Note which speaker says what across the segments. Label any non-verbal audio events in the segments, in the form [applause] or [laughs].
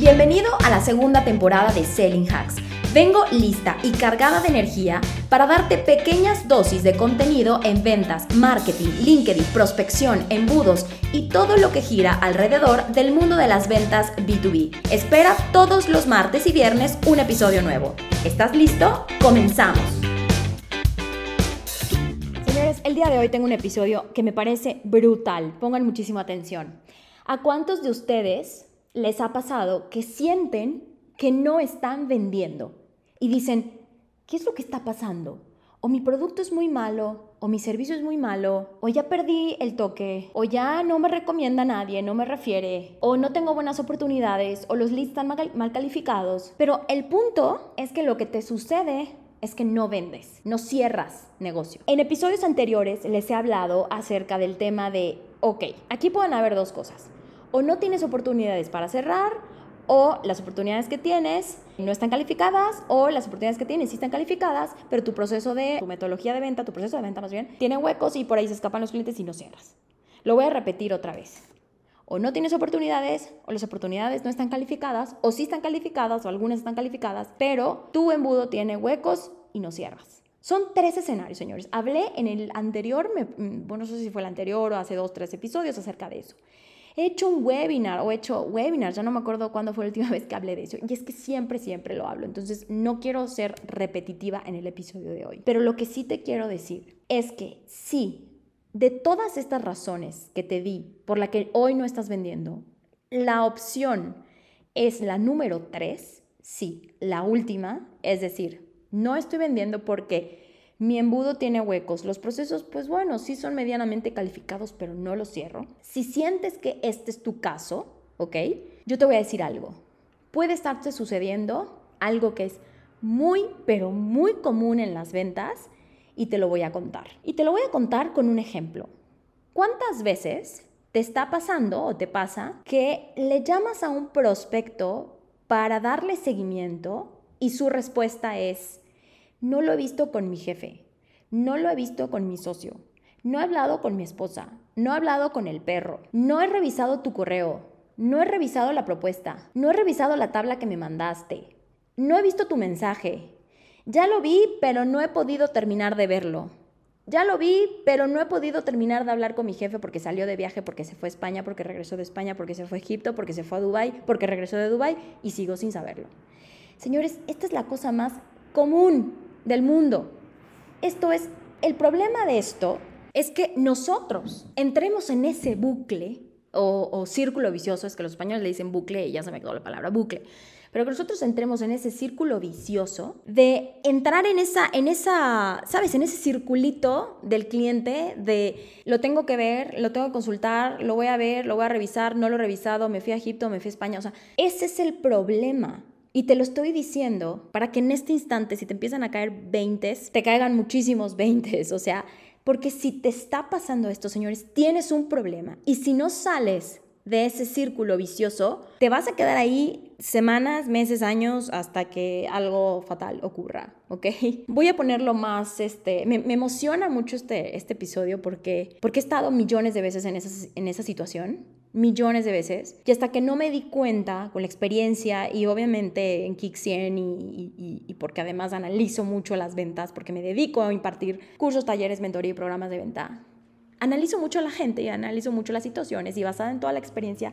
Speaker 1: Bienvenido a la segunda temporada de Selling Hacks. Vengo lista y cargada de energía para darte pequeñas dosis de contenido en ventas, marketing, LinkedIn, prospección, embudos y todo lo que gira alrededor del mundo de las ventas B2B. Espera todos los martes y viernes un episodio nuevo. ¿Estás listo? Comenzamos. Señores, el día de hoy tengo un episodio que me parece brutal. Pongan muchísima atención. ¿A cuántos de ustedes les ha pasado que sienten que no están vendiendo y dicen, ¿qué es lo que está pasando? O mi producto es muy malo, o mi servicio es muy malo, o ya perdí el toque, o ya no me recomienda nadie, no me refiere, o no tengo buenas oportunidades, o los leads están mal, calificados. Pero el punto es que lo que te sucede es que no vendes, no cierras negocio. En episodios anteriores les he hablado acerca del tema de, ok, aquí pueden haber dos cosas o no tienes oportunidades para cerrar, o las oportunidades que tienes no están calificadas, o las oportunidades que tienes sí están calificadas, pero tu proceso de, tu metodología de venta, tu proceso de venta más bien, tiene huecos y por ahí se escapan los clientes y no cierras. Lo voy a repetir otra vez. O no tienes oportunidades, o las oportunidades no están calificadas, o sí están calificadas, o algunas están calificadas, pero tu embudo tiene huecos y no cierras. Son tres escenarios, señores. Hablé en el anterior, mm, bueno, no sé si fue el anterior o hace dos, tres episodios acerca de eso he hecho un webinar o he hecho webinars, ya no me acuerdo cuándo fue la última [laughs] vez que hablé de eso. Y es que siempre, siempre lo hablo. Entonces no quiero ser repetitiva en el episodio de hoy. Pero lo que sí te quiero decir es que sí, de todas estas razones que te di por la que hoy no estás vendiendo, la opción es la número tres, sí, la última, es decir, no estoy vendiendo porque mi embudo tiene huecos. Los procesos, pues bueno, sí son medianamente calificados, pero no los cierro. Si sientes que este es tu caso, ¿ok? Yo te voy a decir algo. Puede estarte sucediendo algo que es muy, pero muy común en las ventas y te lo voy a contar. Y te lo voy a contar con un ejemplo. ¿Cuántas veces te está pasando o te pasa que le llamas a un prospecto para darle seguimiento y su respuesta es, no lo he visto con mi jefe, no lo he visto con mi socio, no he hablado con mi esposa, no he hablado con el perro, no he revisado tu correo, no he revisado la propuesta, no he revisado la tabla que me mandaste, no he visto tu mensaje. Ya lo vi, pero no he podido terminar de verlo. Ya lo vi, pero no he podido terminar de hablar con mi jefe porque salió de viaje, porque se fue a España, porque regresó de España, porque se fue a Egipto, porque se fue a Dubái, porque regresó de Dubái y sigo sin saberlo. Señores, esta es la cosa más común del mundo. Esto es, el problema de esto es que nosotros entremos en ese bucle o, círculo vicioso, es que los españoles le dicen bucle y ya se me quedó la palabra bucle, pero que nosotros entremos en ese círculo vicioso de entrar en esa, en esa, ¿sabes? En ese circulito del cliente de lo tengo que ver, lo tengo que consultar, lo voy a ver, lo voy a revisar, no lo he revisado, me fui a Egipto, me fui a España, o sea, ese es el problema. Y te lo estoy diciendo para que en este instante, si te empiezan a caer 20, te caigan muchísimos 20. O sea, porque si te está pasando esto, señores, tienes un problema. Y si no sales de ese círculo vicioso, te vas a quedar ahí semanas, meses, años hasta que algo fatal ocurra, ¿ok? [laughs] Voy a ponerlo más, este, me, emociona mucho este, este episodio porque, porque he estado millones de veces en esa, en esa situación millones de veces y hasta que no me di cuenta con la experiencia y obviamente en Kick 100 y, y, porque además analizo mucho las ventas porque me dedico a impartir cursos, talleres, mentoría y programas de venta. Analizo mucho a la gente y analizo mucho las situaciones y basada en toda la experiencia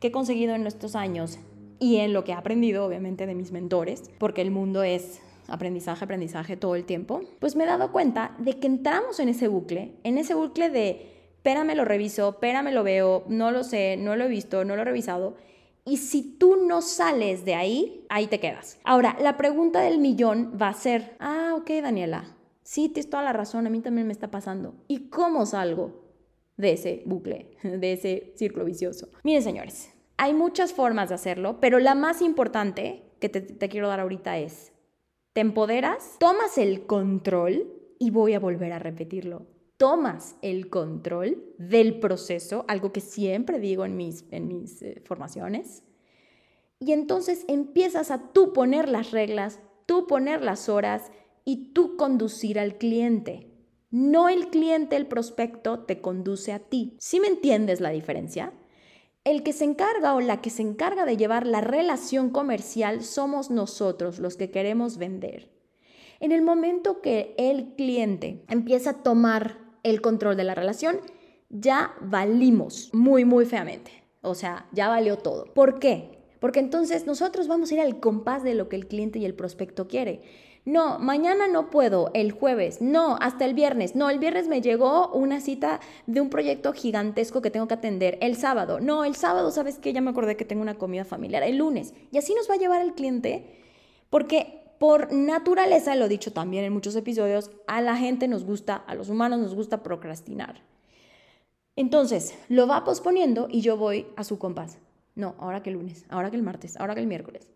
Speaker 1: que he conseguido en estos años y en lo que he aprendido obviamente de mis mentores, porque el mundo es aprendizaje, aprendizaje todo el tiempo, pues me he dado cuenta de que entramos en ese bucle, en ese bucle de espérame lo reviso, espérame lo veo, no lo sé, no lo he visto, no lo he revisado. Y si tú no sales de ahí, ahí te quedas. Ahora, la pregunta del millón va a ser, ah, ok, Daniela, sí, tienes toda la razón, a mí también me está pasando. ¿Y cómo salgo de ese bucle, [laughs] de ese círculo vicioso? Miren, señores, hay muchas formas de hacerlo, pero la más importante que te, te quiero dar ahorita es, te empoderas, tomas el control y voy a volver a repetirlo tomas el control del proceso, algo que siempre digo en mis, en mis eh, formaciones, y entonces empiezas a tú poner las reglas, tú poner las horas y tú conducir al cliente. No el cliente, el prospecto, te conduce a ti. ¿Sí me entiendes la diferencia? El que se encarga o la que se encarga de llevar la relación comercial somos nosotros los que queremos vender. En el momento que el cliente empieza a tomar el control de la relación, ya valimos muy, muy feamente. O sea, ya valió todo. ¿Por qué? Porque entonces nosotros vamos a ir al compás de lo que el cliente y el prospecto quiere. No, mañana no puedo, el jueves, no, hasta el viernes, no, el viernes me llegó una cita de un proyecto gigantesco que tengo que atender, el sábado, no, el sábado, ¿sabes qué? Ya me acordé que tengo una comida familiar, el lunes, y así nos va a llevar el cliente, porque por naturaleza, lo he dicho también en muchos episodios, a la gente nos gusta, a los humanos nos gusta procrastinar. Entonces, lo va posponiendo y yo voy a su compás. No, ahora que el lunes, ahora que el martes, ahora que el miércoles.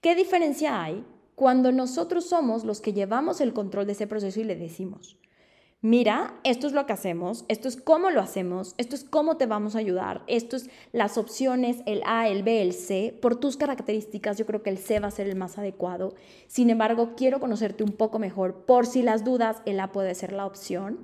Speaker 1: ¿Qué diferencia hay cuando nosotros somos los que llevamos el control de ese proceso y le decimos, mira, esto es lo que hacemos, esto es cómo lo hacemos, esto es cómo te vamos a ayudar, esto es las opciones, el A, el B, el C. Por tus características, yo creo que el C va a ser el más adecuado. Sin embargo, quiero conocerte un poco mejor. Por si las dudas, el A puede ser la opción.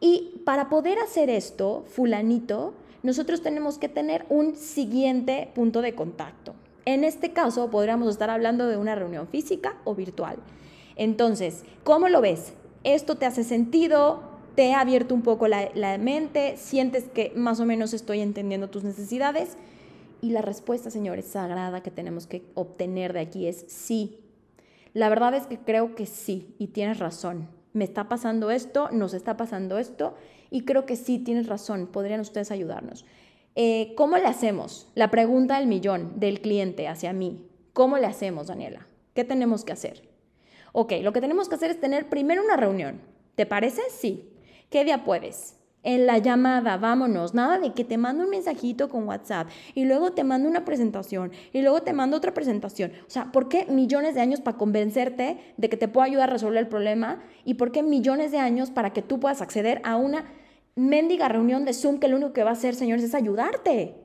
Speaker 1: Y para poder hacer esto, fulanito, nosotros tenemos que tener un siguiente punto de contacto. En este caso, podríamos estar hablando de una reunión física o virtual. Entonces, ¿cómo lo ves? ¿Esto te hace sentido? ¿Te ha abierto un poco la, mente? ¿Sientes que más o menos estoy entendiendo tus necesidades? Y la respuesta, señores, sagrada que tenemos que obtener de aquí es sí. La verdad es que creo que sí, y tienes razón. Me está pasando esto, nos está pasando esto, y creo que sí, tienes razón, podrían ustedes ayudarnos. Eh, ¿Cómo le hacemos? La pregunta del millón del cliente hacia mí. ¿Cómo le hacemos, Daniela? ¿Qué tenemos que hacer? Ok, lo que tenemos que hacer es tener primero una reunión. ¿Te parece? Sí. ¿Qué día puedes? En la llamada, vámonos. Nada de que te mando un mensajito con WhatsApp y luego te mando una presentación y luego te mando otra presentación. O sea, ¿por qué millones de años para convencerte de que te puedo ayudar a resolver el problema? ¿Y por qué millones de años para que tú puedas acceder a una mendiga reunión de Zoom que lo único que va a hacer, señores, es ayudarte.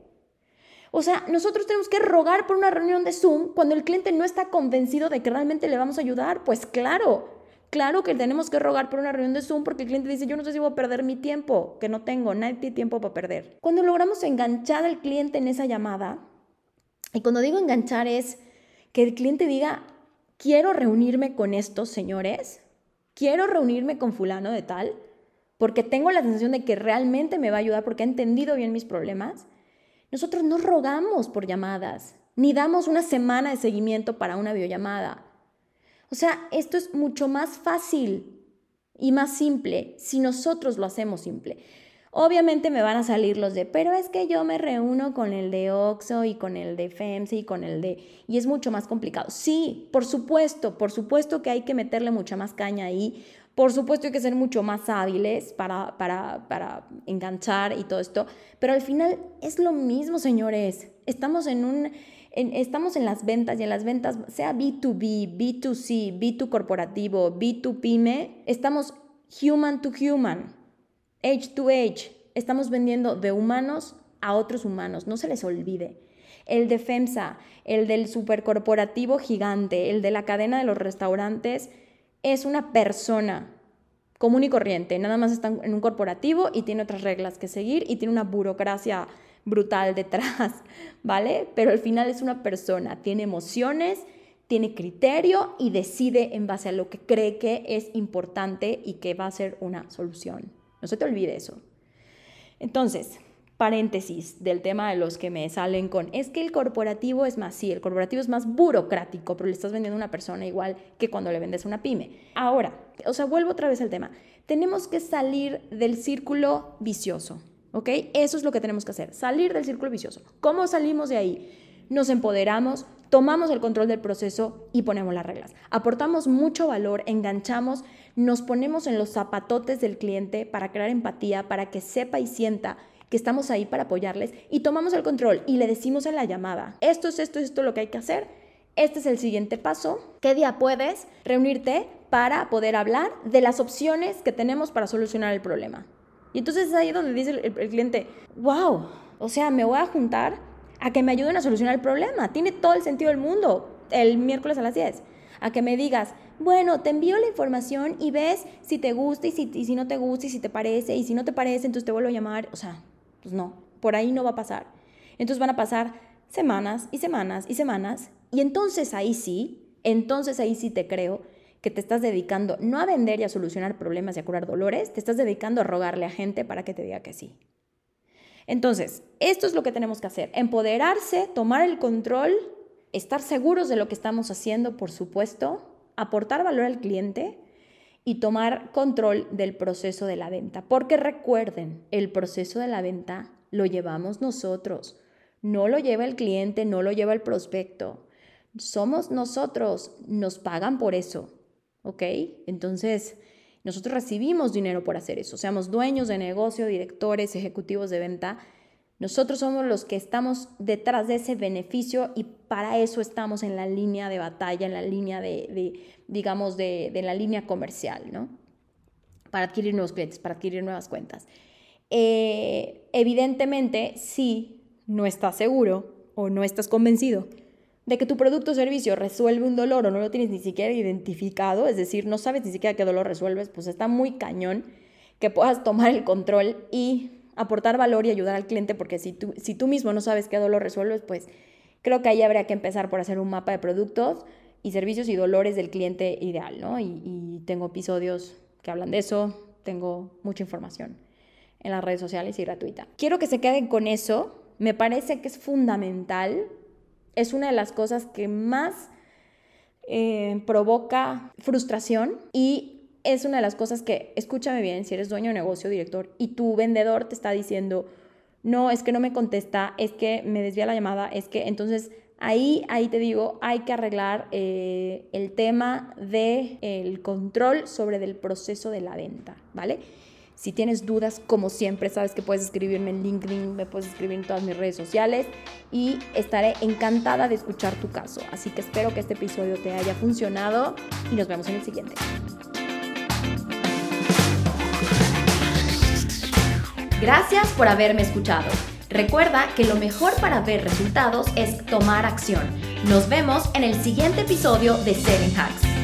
Speaker 1: O sea, nosotros tenemos que rogar por una reunión de Zoom cuando el cliente no está convencido de que realmente le vamos a ayudar. Pues claro, claro que tenemos que rogar por una reunión de Zoom porque el cliente dice, yo no sé si voy a perder mi tiempo, que no tengo, nadie tiene tiempo para perder. Cuando logramos enganchar al cliente en esa llamada, y cuando digo enganchar es que el cliente diga, quiero reunirme con estos señores, quiero reunirme con fulano de tal, porque tengo la sensación de que realmente me va a ayudar porque ha entendido bien mis problemas, nosotros no rogamos por llamadas, ni damos una semana de seguimiento para una videollamada. O sea, esto es mucho más fácil y más simple si nosotros lo hacemos simple. Obviamente me van a salir los de, pero es que yo me reúno con el de Oxo y con el de FEMSI y con el de... Y es mucho más complicado. Sí, por supuesto, por supuesto que hay que meterle mucha más caña ahí. Por supuesto hay que ser mucho más hábiles para, para, para enganchar y todo esto, pero al final es lo mismo, señores. Estamos en un... estamos en las ventas y en las ventas, sea B2B, B2C, B2 corporativo, B2 pyme, estamos human to human, age to age. Estamos vendiendo de humanos a otros humanos, no se les olvide. El de FEMSA, el del supercorporativo gigante, el de la cadena de los restaurantes, es una persona común y corriente, nada más está en un corporativo y tiene otras reglas que seguir y tiene una burocracia brutal detrás, [laughs] ¿vale? Pero al final es una persona, tiene emociones, tiene criterio y decide en base a lo que cree que es importante y que va a ser una solución. No se te olvide eso. Entonces, paréntesis del tema de los que me salen con, es que el corporativo es más, sí, el corporativo es más burocrático, pero le estás vendiendo a una persona igual que cuando le vendes a una pyme. Ahora, o sea, vuelvo otra vez al tema. Tenemos que salir del círculo vicioso, ¿ok? Eso es lo que tenemos que hacer, salir del círculo vicioso. ¿Cómo salimos de ahí? Nos empoderamos, tomamos el control del proceso y ponemos las reglas. Aportamos mucho valor, enganchamos, nos ponemos en los zapatotes del cliente para crear empatía, para que sepa y sienta que estamos ahí para apoyarles y tomamos el control y le decimos en la llamada, esto es esto, esto es lo que hay que hacer, este es el siguiente paso, ¿qué día puedes reunirte para poder hablar de las opciones que tenemos para solucionar el problema? Y entonces es ahí donde dice el, cliente, wow, o sea, me voy a juntar a que me ayuden a solucionar el problema, tiene todo el sentido del mundo el miércoles a las 10 a que me digas, bueno, te envío la información y ves si te gusta y si, y si no te gusta y si te parece y si no te parece, entonces te vuelvo a llamar. O sea, pues no, por ahí no va a pasar. Entonces van a pasar semanas y semanas y semanas y entonces ahí sí, entonces ahí sí te creo que te estás dedicando no a vender y a solucionar problemas y a curar dolores, te estás dedicando a rogarle a gente para que te diga que sí. Entonces, esto es lo que tenemos que hacer, empoderarse, tomar el control, estar seguros de lo que estamos haciendo, por supuesto, aportar valor al cliente y tomar control del proceso de la venta. Porque recuerden, el proceso de la venta lo llevamos nosotros, no lo lleva el cliente, no lo lleva el prospecto. Somos nosotros, nos pagan por eso, ¿ok? Entonces, nosotros recibimos dinero por hacer eso, seamos dueños de negocio, directores, ejecutivos de venta. Nosotros somos los que estamos detrás de ese beneficio y para eso estamos en la línea de batalla, en la línea de, digamos, de, la línea comercial, ¿no? Para adquirir nuevos clientes, para adquirir nuevas cuentas. Eh, evidentemente, si no estás seguro o no estás convencido de que tu producto o servicio resuelve un dolor o no lo tienes ni siquiera identificado, es decir, no sabes ni siquiera qué dolor resuelves, pues está muy cañón que puedas tomar el control y aportar valor y ayudar al cliente, porque si tú, si tú mismo no sabes qué dolor resuelves, pues creo que ahí habría que empezar por hacer un mapa de productos y servicios y dolores del cliente ideal, ¿no? Y, y tengo episodios que hablan de eso, tengo mucha información en las redes sociales y gratuita. Quiero que se queden con eso, me parece que es fundamental es una de las cosas que más eh, provoca frustración y es una de las cosas que, escúchame bien, si eres dueño de negocio, director, y tu vendedor te está diciendo, no, es que no me contesta, es que me desvía la llamada, es que entonces ahí, ahí te digo, hay que arreglar eh, el tema del el control sobre el proceso de la venta, ¿vale? Si tienes dudas, como siempre, sabes que puedes escribirme en LinkedIn, me puedes escribir en todas mis redes sociales y estaré encantada de escuchar tu caso. Así que espero que este episodio te haya funcionado y nos vemos en el siguiente. Gracias por haberme escuchado. Recuerda que lo mejor para ver resultados es tomar acción. Nos vemos en el siguiente episodio de Seven Hacks.